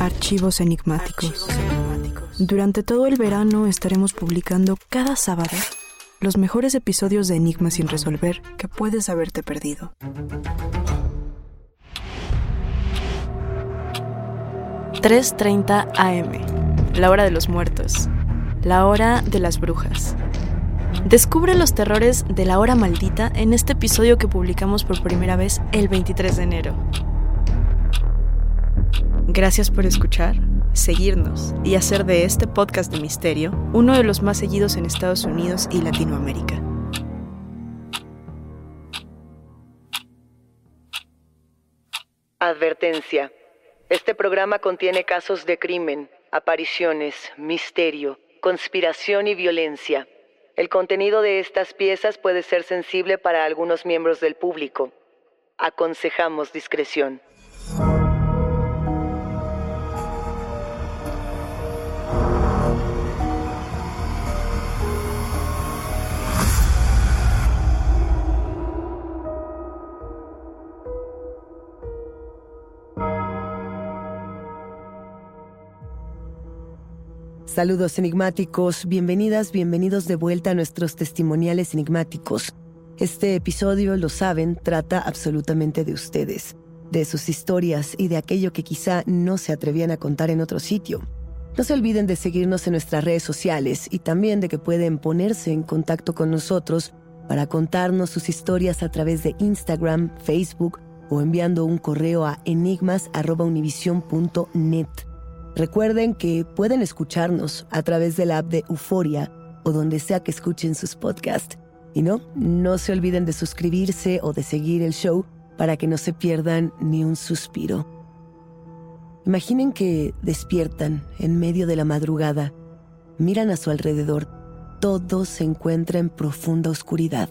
Archivos enigmáticos. Durante todo el verano estaremos publicando cada sábado los mejores episodios de Enigmas sin resolver que puedes haberte perdido. ...3.30 AM... ...la hora de los muertos... ...la hora de las brujas... Descubre los terrores de la hora maldita en este episodio que publicamos por primera vez el 23 de enero. Gracias por escuchar, seguirnos y hacer de este podcast de misterio uno de los más seguidos en Estados Unidos y Latinoamérica. Advertencia. Este programa contiene casos de crimen, apariciones, misterio, conspiración y violencia. El contenido de estas piezas puede ser sensible para algunos miembros del público. Aconsejamos discreción. Saludos enigmáticos, bienvenidas, bienvenidos de vuelta a nuestros testimoniales enigmáticos. Este episodio, lo saben, trata absolutamente de ustedes, de sus historias y de aquello que quizá no se atrevían a contar en otro sitio. No se olviden de seguirnos en nuestras redes sociales y también de que pueden ponerse en contacto con nosotros para contarnos sus historias a través de Instagram, Facebook o enviando un correo a enigmas.univision.net. Recuerden que pueden escucharnos a través de la app de Euforia o donde sea que escuchen sus podcasts. Y no, no se olviden de suscribirse o de seguir el show para que no se pierdan ni un suspiro. Imaginen que despiertan en medio de la madrugada, miran a su alrededor, todo se encuentra en profunda oscuridad.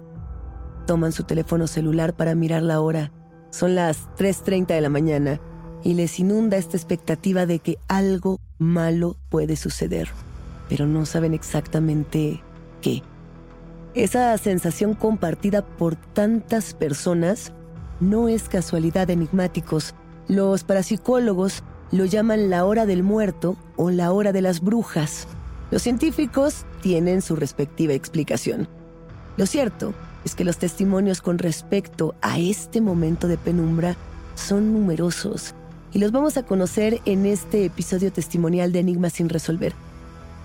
Toman su teléfono celular para mirar la hora. Son las 3.30 de la mañana y les inunda esta expectativa de que algo malo puede suceder, pero no saben exactamente qué. Esa sensación compartida por tantas personas no es casualidad enigmáticos. Los parapsicólogos lo llaman la hora del muerto o la hora de las brujas. Los científicos tienen su respectiva explicación. Lo cierto es que los testimonios con respecto a este momento de penumbra son numerosos y los vamos a conocer en este episodio testimonial de Enigmas sin resolver.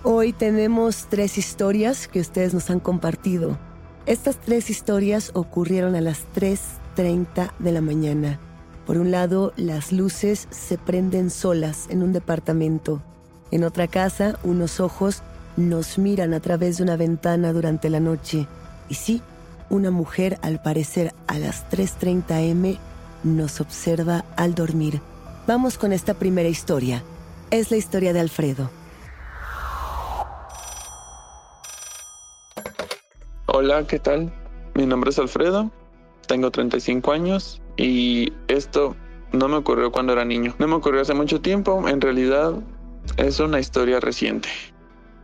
Hoy tenemos tres historias que ustedes nos han compartido. Estas tres historias ocurrieron a las 3.30 de la mañana. Por un lado, las luces se prenden solas en un departamento. En otra casa, unos ojos nos miran a través de una ventana durante la noche. Y sí, una mujer, al parecer a las 3.30 m, nos observa al dormir. Vamos con esta primera historia. Es la historia de Alfredo. Hola, ¿qué tal? Mi nombre es Alfredo, tengo 35 años y esto no me ocurrió cuando era niño. No me ocurrió hace mucho tiempo, en realidad es una historia reciente.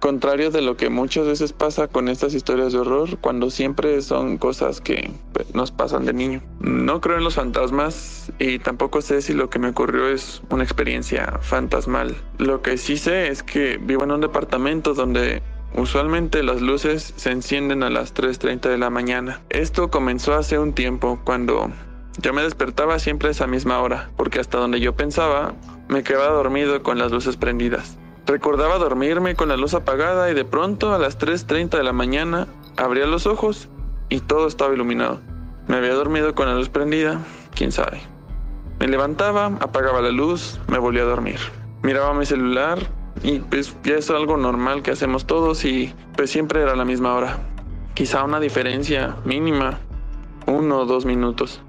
Contrario de lo que muchas veces pasa con estas historias de horror, cuando siempre son cosas que pues, nos pasan de niño. No creo en los fantasmas y tampoco sé si lo que me ocurrió es una experiencia fantasmal. Lo que sí sé es que vivo en un departamento donde Usualmente las luces se encienden a las 3.30 de la mañana. Esto comenzó hace un tiempo cuando yo me despertaba siempre a esa misma hora, porque hasta donde yo pensaba me quedaba dormido con las luces prendidas. Recordaba dormirme con la luz apagada y de pronto a las 3.30 de la mañana abría los ojos y todo estaba iluminado. Me había dormido con la luz prendida, quién sabe. Me levantaba, apagaba la luz, me volvía a dormir. Miraba mi celular y pues ya es algo normal que hacemos todos y pues siempre era la misma hora. Quizá una diferencia mínima, uno o dos minutos.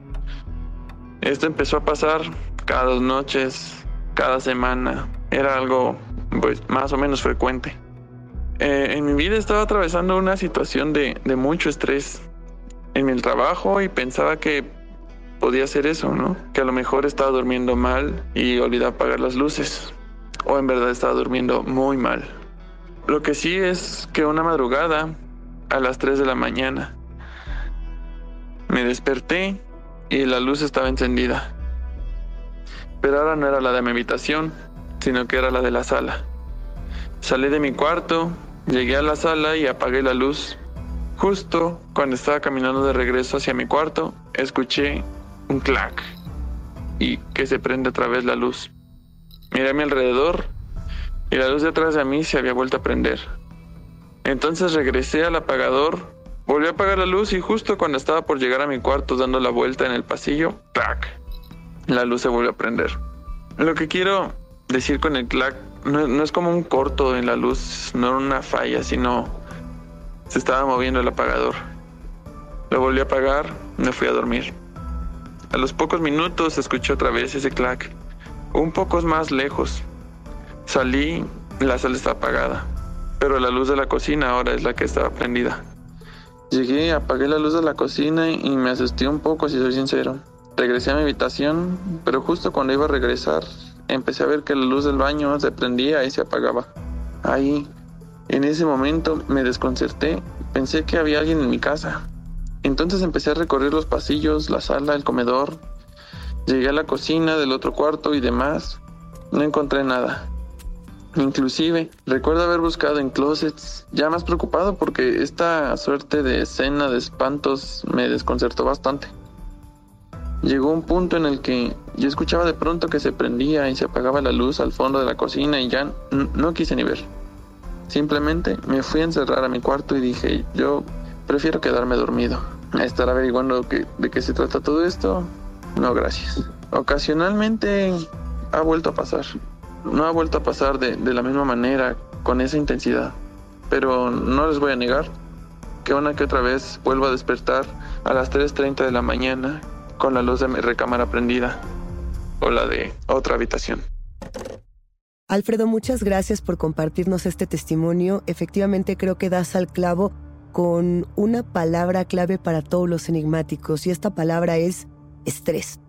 Esto empezó a pasar cada dos noches, cada semana. Era algo pues más o menos frecuente. Eh, en mi vida estaba atravesando una situación de, de mucho estrés en el trabajo y pensaba que podía ser eso, ¿no? Que a lo mejor estaba durmiendo mal y olvidé apagar las luces. O en verdad estaba durmiendo muy mal. Lo que sí es que una madrugada, a las 3 de la mañana, me desperté y la luz estaba encendida. Pero ahora no era la de mi habitación, sino que era la de la sala. Salí de mi cuarto, llegué a la sala y apagué la luz. Justo cuando estaba caminando de regreso hacia mi cuarto, escuché un clac y que se prende otra vez la luz. Miré a mi alrededor y la luz detrás de mí se había vuelto a prender. Entonces regresé al apagador, volví a apagar la luz y justo cuando estaba por llegar a mi cuarto dando la vuelta en el pasillo, clac, la luz se volvió a prender. Lo que quiero decir con el clac no, es como un corto en la luz, no era una falla, sino se estaba moviendo el apagador. Lo volví a apagar, me fui a dormir. A los pocos minutos escuché otra vez ese clac, un poco más lejos. Salí, la sala está apagada, pero la luz de la cocina ahora es la que estaba prendida. Llegué, apagué la luz de la cocina y me asusté un poco, si soy sincero. Regresé a mi habitación, pero justo cuando iba a regresar, empecé a ver que la luz del baño se prendía y se apagaba. Ahí, en ese momento, me desconcerté. Pensé que había alguien en mi casa. Entonces empecé a recorrer los pasillos, la sala, el comedor. Llegué a la cocina del otro cuarto y demás. No encontré nada. Inclusive, recuerdo haber buscado en closets, ya más preocupado porque esta suerte de escena de espantos me desconcertó bastante. Llegó un punto en el que yo escuchaba de pronto que se prendía y se apagaba la luz al fondo de la cocina y ya no quise ni ver. Simplemente me fui a encerrar a mi cuarto y dije, yo prefiero quedarme dormido. A estar averiguando de qué se trata todo esto, no gracias. Ocasionalmente ha vuelto a pasar. No ha vuelto a pasar de, de la misma manera, con esa intensidad. Pero no les voy a negar que una que otra vez vuelvo a despertar a las 3.30 de la mañana con la luz de mi recámara prendida o la de otra habitación. Alfredo, muchas gracias por compartirnos este testimonio. Efectivamente creo que das al clavo con una palabra clave para todos los enigmáticos y esta palabra es estrés.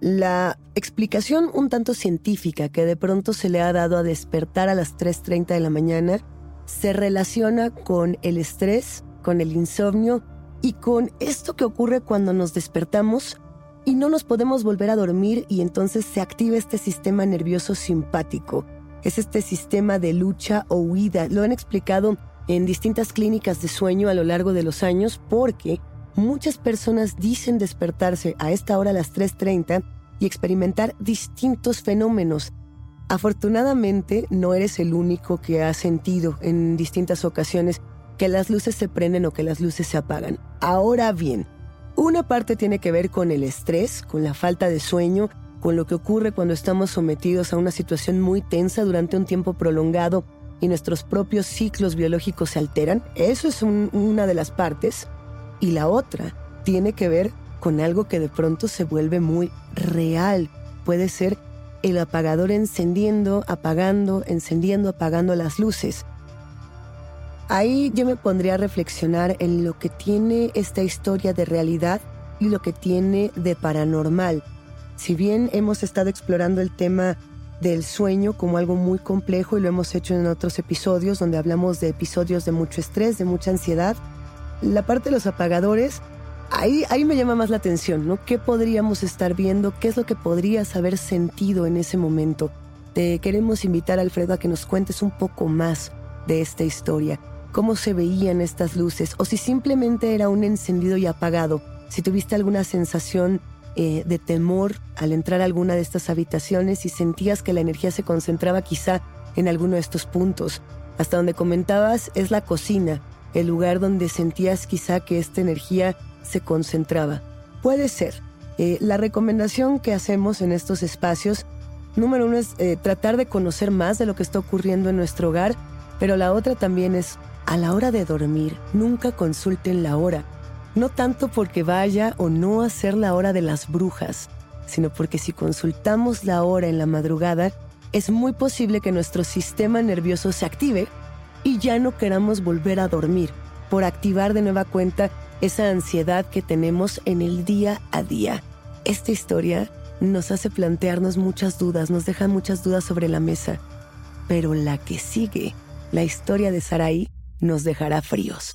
La explicación un tanto científica que de pronto se le ha dado a despertar a las 3.30 de la mañana se relaciona con el estrés, con el insomnio y con esto que ocurre cuando nos despertamos y no nos podemos volver a dormir y entonces se activa este sistema nervioso simpático. Es este sistema de lucha o huida. Lo han explicado en distintas clínicas de sueño a lo largo de los años porque muchas personas dicen despertarse a esta hora a las 3.30 y experimentar distintos fenómenos. Afortunadamente no eres el único que ha sentido en distintas ocasiones que las luces se prenden o que las luces se apagan. Ahora bien, una parte tiene que ver con el estrés, con la falta de sueño, con lo que ocurre cuando estamos sometidos a una situación muy tensa durante un tiempo prolongado y nuestros propios ciclos biológicos se alteran. Eso es una de las partes. Y la otra tiene que ver con algo que de pronto se vuelve muy real. Puede ser el apagador encendiendo, apagando, encendiendo, apagando las luces. Ahí yo me pondría a reflexionar en lo que tiene esta historia de realidad y lo que tiene de paranormal. Si bien hemos estado explorando el tema del sueño como algo muy complejo y lo hemos hecho en otros episodios donde hablamos de episodios de mucho estrés, de mucha ansiedad, la parte de los apagadores, ahí, ahí me llama más la atención, ¿no? ¿Qué podríamos estar viendo? ¿Qué es lo que podrías haber sentido en ese momento? Te queremos invitar, Alfredo, a que nos cuentes un poco más de esta historia cómo se veían estas luces o si simplemente era un encendido y apagado, si tuviste alguna sensación eh, de temor al entrar a alguna de estas habitaciones y sentías que la energía se concentraba quizá en alguno de estos puntos. Hasta donde comentabas es la cocina, el lugar donde sentías quizá que esta energía se concentraba. Puede ser. Eh, la recomendación que hacemos en estos espacios, número uno es eh, tratar de conocer más de lo que está ocurriendo en nuestro hogar, pero la otra también es a la hora de dormir, nunca consulten la hora, no tanto porque vaya o no a ser la hora de las brujas, sino porque si consultamos la hora en la madrugada, es muy posible que nuestro sistema nervioso se active y ya no queramos volver a dormir por activar de nueva cuenta esa ansiedad que tenemos en el día a día. Esta historia nos hace plantearnos muchas dudas, nos deja muchas dudas sobre la mesa, pero la que sigue, la historia de Saraí, nos dejará fríos.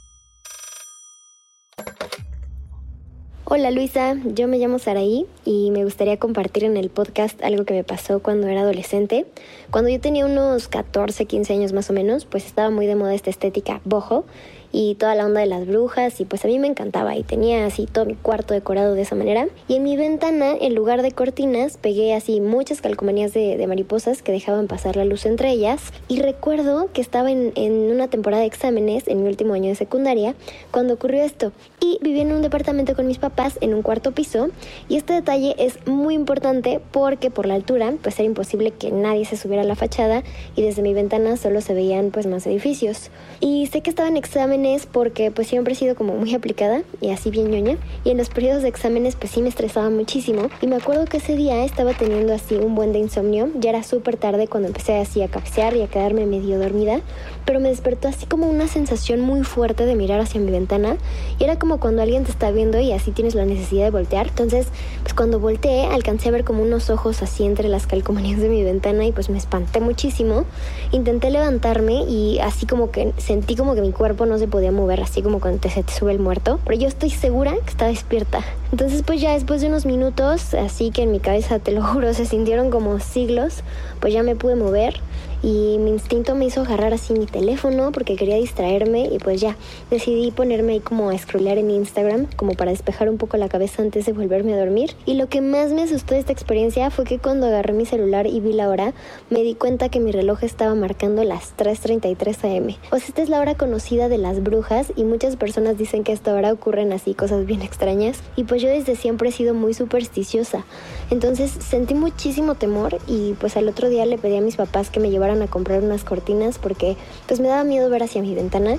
Hola Luisa, yo me llamo Saraí y me gustaría compartir en el podcast algo que me pasó cuando era adolescente. Cuando yo tenía unos 14, 15 años más o menos, pues estaba muy de moda esta estética bojo y toda la onda de las brujas y pues a mí me encantaba y tenía así todo mi cuarto decorado de esa manera. Y en mi ventana en lugar de cortinas pegué así muchas calcomanías de, mariposas que dejaban pasar la luz entre ellas. Y recuerdo que estaba en, una temporada de exámenes en mi último año de secundaria cuando ocurrió esto. Y vivía en un departamento con mis papás en un cuarto piso. Y este detalle es muy importante porque por la altura pues era imposible que nadie se subiera a la fachada y desde mi ventana solo se veían pues más edificios. Y sé que estaba en examen porque pues siempre he sido como muy aplicada y así bien ñoña. Y en los periodos de exámenes pues sí me estresaba muchísimo. Y me acuerdo que ese día estaba teniendo así un buen de insomnio, ya era súper tarde cuando empecé así a cabecear y a quedarme medio dormida, pero me despertó así como una sensación muy fuerte de mirar hacia mi ventana. Y era como cuando alguien te está viendo y así tienes la necesidad de voltear, entonces pues cuando volteé alcancé a ver como unos ojos así entre las calcomanías de mi ventana y pues me espanté muchísimo, intenté levantarme y así como que sentí como que mi cuerpo no se podía mover así como cuando te, se te sube el muerto, pero yo estoy segura que está despierta. Entonces pues ya después de unos minutos, así que en mi cabeza, te lo juro, se sintieron como siglos, pues ya me pude mover y mi instinto me hizo agarrar así mi teléfono porque quería distraerme y pues ya decidí ponerme ahí como a scrollear en Instagram como para despejar un poco la cabeza antes de volverme a dormir. Y lo que más me asustó de esta experiencia fue que cuando agarré mi celular y vi la hora me di cuenta que mi reloj estaba marcando las 3.33 am o sea esta es la hora conocida de las brujas y muchas personas dicen que a esta hora ocurren así cosas bien extrañas. Y pues yo desde siempre he sido muy supersticiosa. Entonces sentí muchísimo temor y pues al otro día le pedí a mis papás que me llevaran a comprar unas cortinas porque pues me daba miedo ver hacia mi ventana.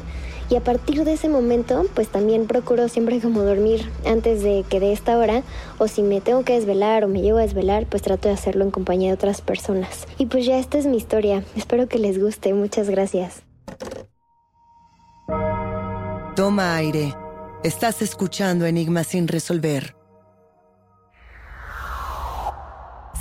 Y a partir de ese momento pues también procuro siempre como dormir antes de que de esta hora o si me tengo que desvelar o me llego a desvelar pues trato de hacerlo en compañía de otras personas. Y pues ya esta es mi historia. Espero que les guste. Muchas gracias. Toma aire. Estás escuchando Enigma sin resolver.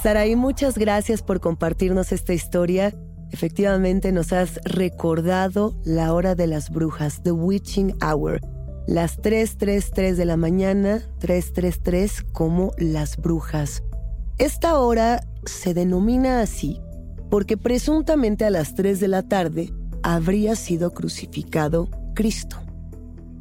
Saraí, muchas gracias por compartirnos esta historia Efectivamente nos has recordado la hora de las brujas, The Witching Hour. Las 3.33 de la mañana, 3.33 como las brujas. Esta hora se denomina así porque presuntamente a las 3 de la tarde habría sido crucificado Cristo.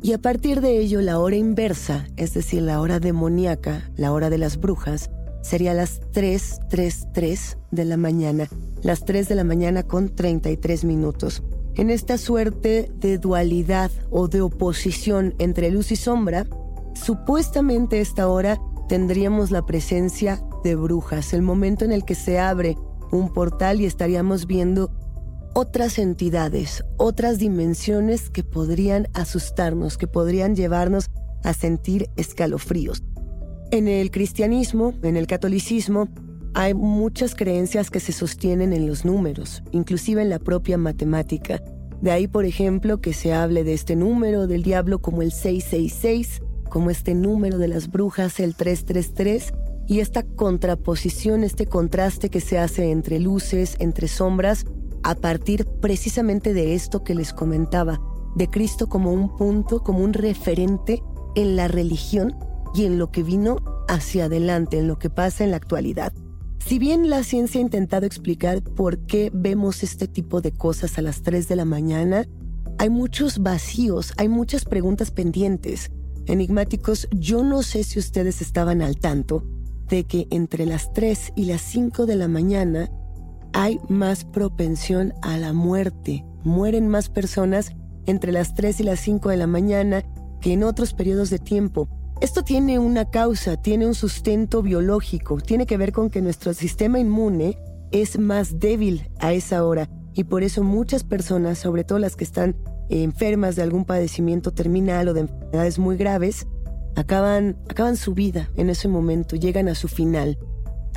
Y a partir de ello la hora inversa, es decir, la hora demoníaca, la hora de las brujas, sería las 3.33 de la mañana las 3 de la mañana con 33 minutos. En esta suerte de dualidad o de oposición entre luz y sombra, supuestamente esta hora tendríamos la presencia de brujas, el momento en el que se abre un portal y estaríamos viendo otras entidades, otras dimensiones que podrían asustarnos, que podrían llevarnos a sentir escalofríos. En el cristianismo, en el catolicismo, hay muchas creencias que se sostienen en los números, inclusive en la propia matemática. De ahí, por ejemplo, que se hable de este número del diablo como el 666, como este número de las brujas el 333, y esta contraposición, este contraste que se hace entre luces, entre sombras, a partir precisamente de esto que les comentaba, de Cristo como un punto, como un referente en la religión y en lo que vino hacia adelante, en lo que pasa en la actualidad. Si bien la ciencia ha intentado explicar por qué vemos este tipo de cosas a las 3 de la mañana, hay muchos vacíos, hay muchas preguntas pendientes. Enigmáticos, yo no sé si ustedes estaban al tanto de que entre las 3 y las 5 de la mañana hay más propensión a la muerte. Mueren más personas entre las 3 y las 5 de la mañana que en otros periodos de tiempo. Esto tiene una causa, tiene un sustento biológico, tiene que ver con que nuestro sistema inmune es más débil a esa hora. Y por eso muchas personas, sobre todo las que están enfermas de algún padecimiento terminal o de enfermedades muy graves, acaban, acaban su vida en ese momento, llegan a su final.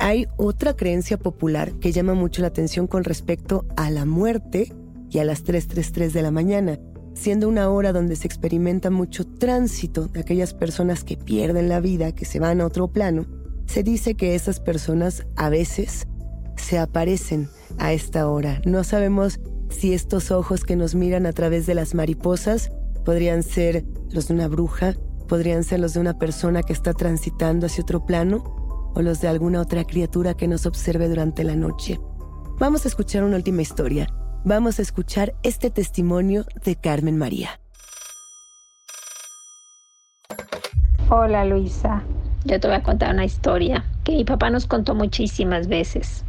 Hay otra creencia popular que llama mucho la atención con respecto a la muerte y a las 3.33 de la mañana siendo una hora donde se experimenta mucho tránsito de aquellas personas que pierden la vida, que se van a otro plano, se dice que esas personas a veces se aparecen a esta hora. No sabemos si estos ojos que nos miran a través de las mariposas podrían ser los de una bruja, podrían ser los de una persona que está transitando hacia otro plano, o los de alguna otra criatura que nos observe durante la noche. Vamos a escuchar una última historia. Vamos a escuchar este testimonio de Carmen María. Hola Luisa, yo te voy a contar una historia que mi papá nos contó muchísimas veces.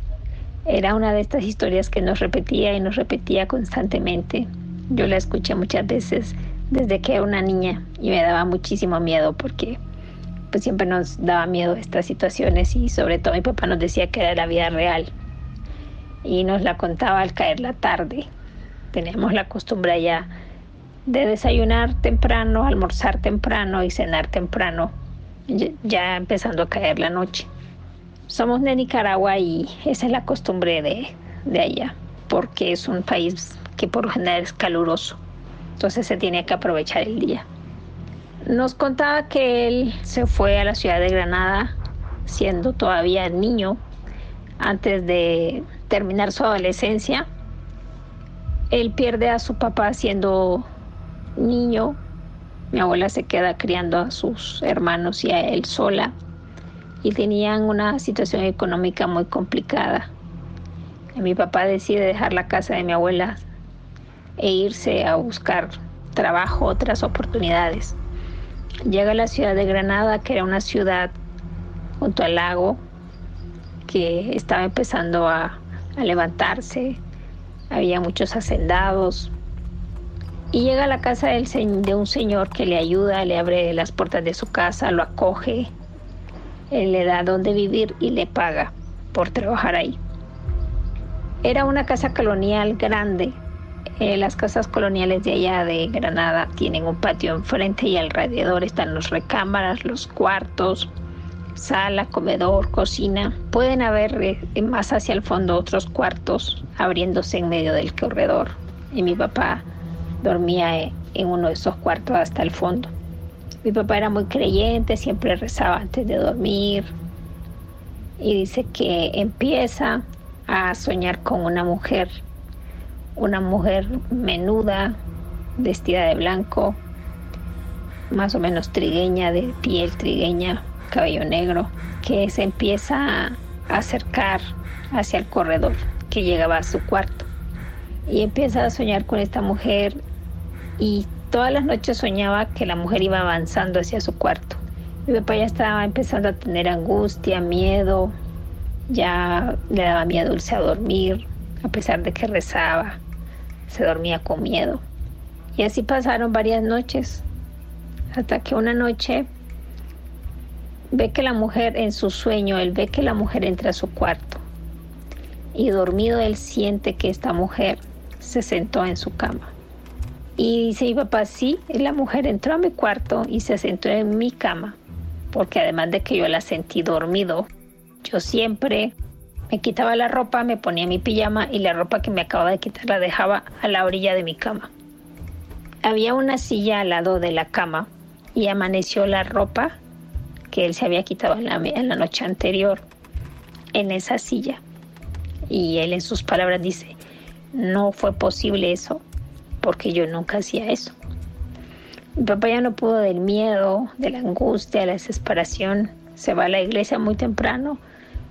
Era una de estas historias que nos repetía y nos repetía constantemente. Yo la escuché muchas veces desde que era una niña y me daba muchísimo miedo porque pues siempre nos daba miedo estas situaciones y sobre todo mi papá nos decía que era la vida real y nos la contaba al caer la tarde. Teníamos la costumbre ya de desayunar temprano, almorzar temprano y cenar temprano, ya empezando a caer la noche. Somos de Nicaragua y esa es la costumbre de, de allá, porque es un país que por lo general es caluroso, entonces se tiene que aprovechar el día. Nos contaba que él se fue a la ciudad de Granada siendo todavía niño, antes de terminar su adolescencia. Él pierde a su papá siendo niño. Mi abuela se queda criando a sus hermanos y a él sola. Y tenían una situación económica muy complicada. mi papá decide dejar la casa de mi abuela e irse a buscar trabajo, otras oportunidades. Llega a la ciudad de Granada, que era una ciudad junto al lago, que estaba empezando a, a levantarse, había muchos hacendados. Y llega a la casa de un señor que le ayuda, le abre las puertas de su casa, lo acoge, le da donde vivir y le paga por trabajar ahí. Era una casa colonial grande. Eh, las casas coloniales de allá de Granada tienen un patio enfrente y alrededor están los recámaras, los cuartos, sala, comedor, cocina. Pueden haber eh, más hacia el fondo otros cuartos abriéndose en medio del corredor. Y mi papá dormía eh, en uno de esos cuartos hasta el fondo. Mi papá era muy creyente, siempre rezaba antes de dormir. Y dice que empieza a soñar con una mujer, una mujer menuda, vestida de blanco, más o menos trigueña, de piel trigueña, cabello negro, que se empieza a acercar hacia el corredor que llegaba a su cuarto. Y empieza a soñar con esta mujer y todas las noches soñaba que la mujer iba avanzando hacia su cuarto. Mi papá ya estaba empezando a tener angustia, miedo, ya le daba miedo dulce a dormir, a pesar de que rezaba, se dormía con miedo. Y así pasaron varias noches, hasta que una noche Ve que la mujer en su sueño, él ve que la mujer entra a su cuarto y dormido él siente que esta mujer se sentó en su cama. Y dice mi papá, sí, la mujer entró a mi cuarto y se sentó en mi cama, porque además de que yo la sentí dormido, yo siempre me quitaba la ropa, me ponía mi pijama y la ropa que me acababa de quitar la dejaba a la orilla de mi cama. Había una silla al lado de la cama y amaneció la ropa que él se había quitado en la, en la noche anterior en esa silla. Y él en sus palabras dice, no fue posible eso porque yo nunca hacía eso. Mi papá ya no pudo del miedo, de la angustia, de la desesperación. Se va a la iglesia muy temprano,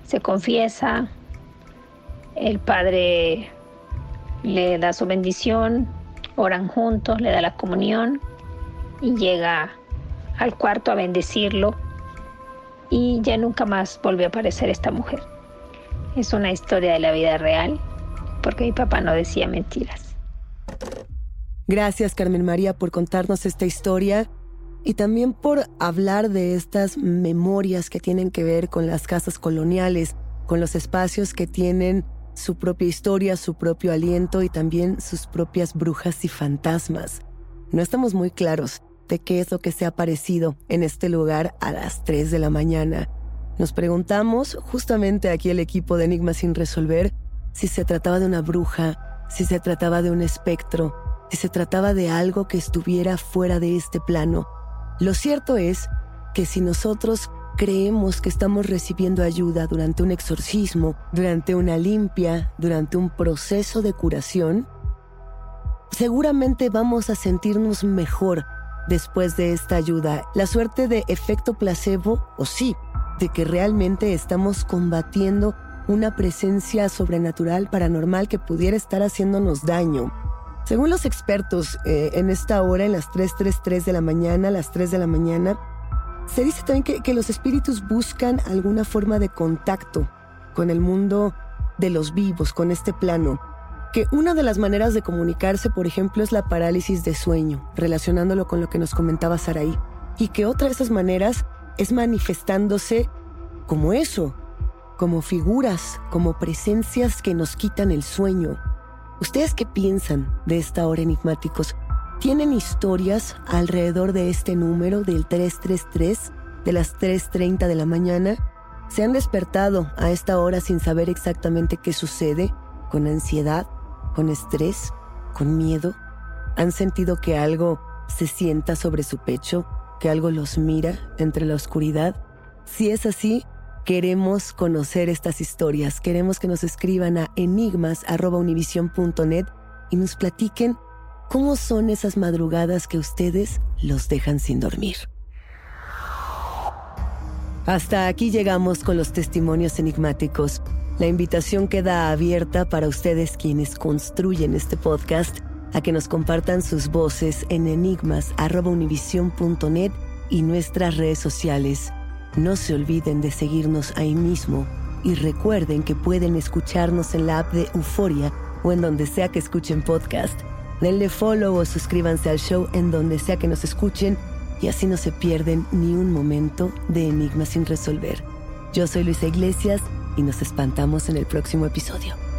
se confiesa, el padre le da su bendición, oran juntos, le da la comunión y llega al cuarto a bendecirlo y ya nunca más volvió a aparecer esta mujer. Es una historia de la vida real, porque mi papá no decía mentiras. Gracias Carmen María por contarnos esta historia y también por hablar de estas memorias que tienen que ver con las casas coloniales, con los espacios que tienen su propia historia, su propio aliento y también sus propias brujas y fantasmas. No estamos muy claros qué es lo que se ha aparecido en este lugar a las 3 de la mañana. Nos preguntamos, justamente aquí el equipo de Enigma sin resolver, si se trataba de una bruja, si se trataba de un espectro, si se trataba de algo que estuviera fuera de este plano. Lo cierto es que si nosotros creemos que estamos recibiendo ayuda durante un exorcismo, durante una limpia, durante un proceso de curación, seguramente vamos a sentirnos mejor después de esta ayuda. La suerte de efecto placebo, o sí, de que realmente estamos combatiendo una presencia sobrenatural, paranormal que pudiera estar haciéndonos daño. Según los expertos, eh, en esta hora, en las 3.33 de la mañana, las 3 de la mañana, se dice también que, que los espíritus buscan alguna forma de contacto con el mundo de los vivos, con este plano. Que una de las maneras de comunicarse, por ejemplo, es la parálisis de sueño, relacionándolo con lo que nos comentaba Saraí. Y que otra de esas maneras es manifestándose como eso, como figuras, como presencias que nos quitan el sueño. ¿Ustedes qué piensan de esta hora enigmáticos? ¿Tienen historias alrededor de este número del 333 de las 3.30 de la mañana? ¿Se han despertado a esta hora sin saber exactamente qué sucede? ¿Con ansiedad? ¿Con estrés? ¿Con miedo? ¿Han sentido que algo se sienta sobre su pecho? ¿Que algo los mira entre la oscuridad? Si es así, Queremos conocer estas historias, queremos que nos escriban a enigmas.univision.net y nos platiquen cómo son esas madrugadas que ustedes los dejan sin dormir. Hasta aquí llegamos con los testimonios enigmáticos. La invitación queda abierta para ustedes quienes construyen este podcast a que nos compartan sus voces en enigmas.univision.net y nuestras redes sociales. No se olviden de seguirnos ahí mismo y recuerden que pueden escucharnos en la app de Euforia o en donde sea que escuchen podcast. Denle follow o suscríbanse al show en donde sea que nos escuchen y así no se pierden ni un momento de enigmas sin resolver. Yo soy Luisa Iglesias y nos espantamos en el próximo episodio.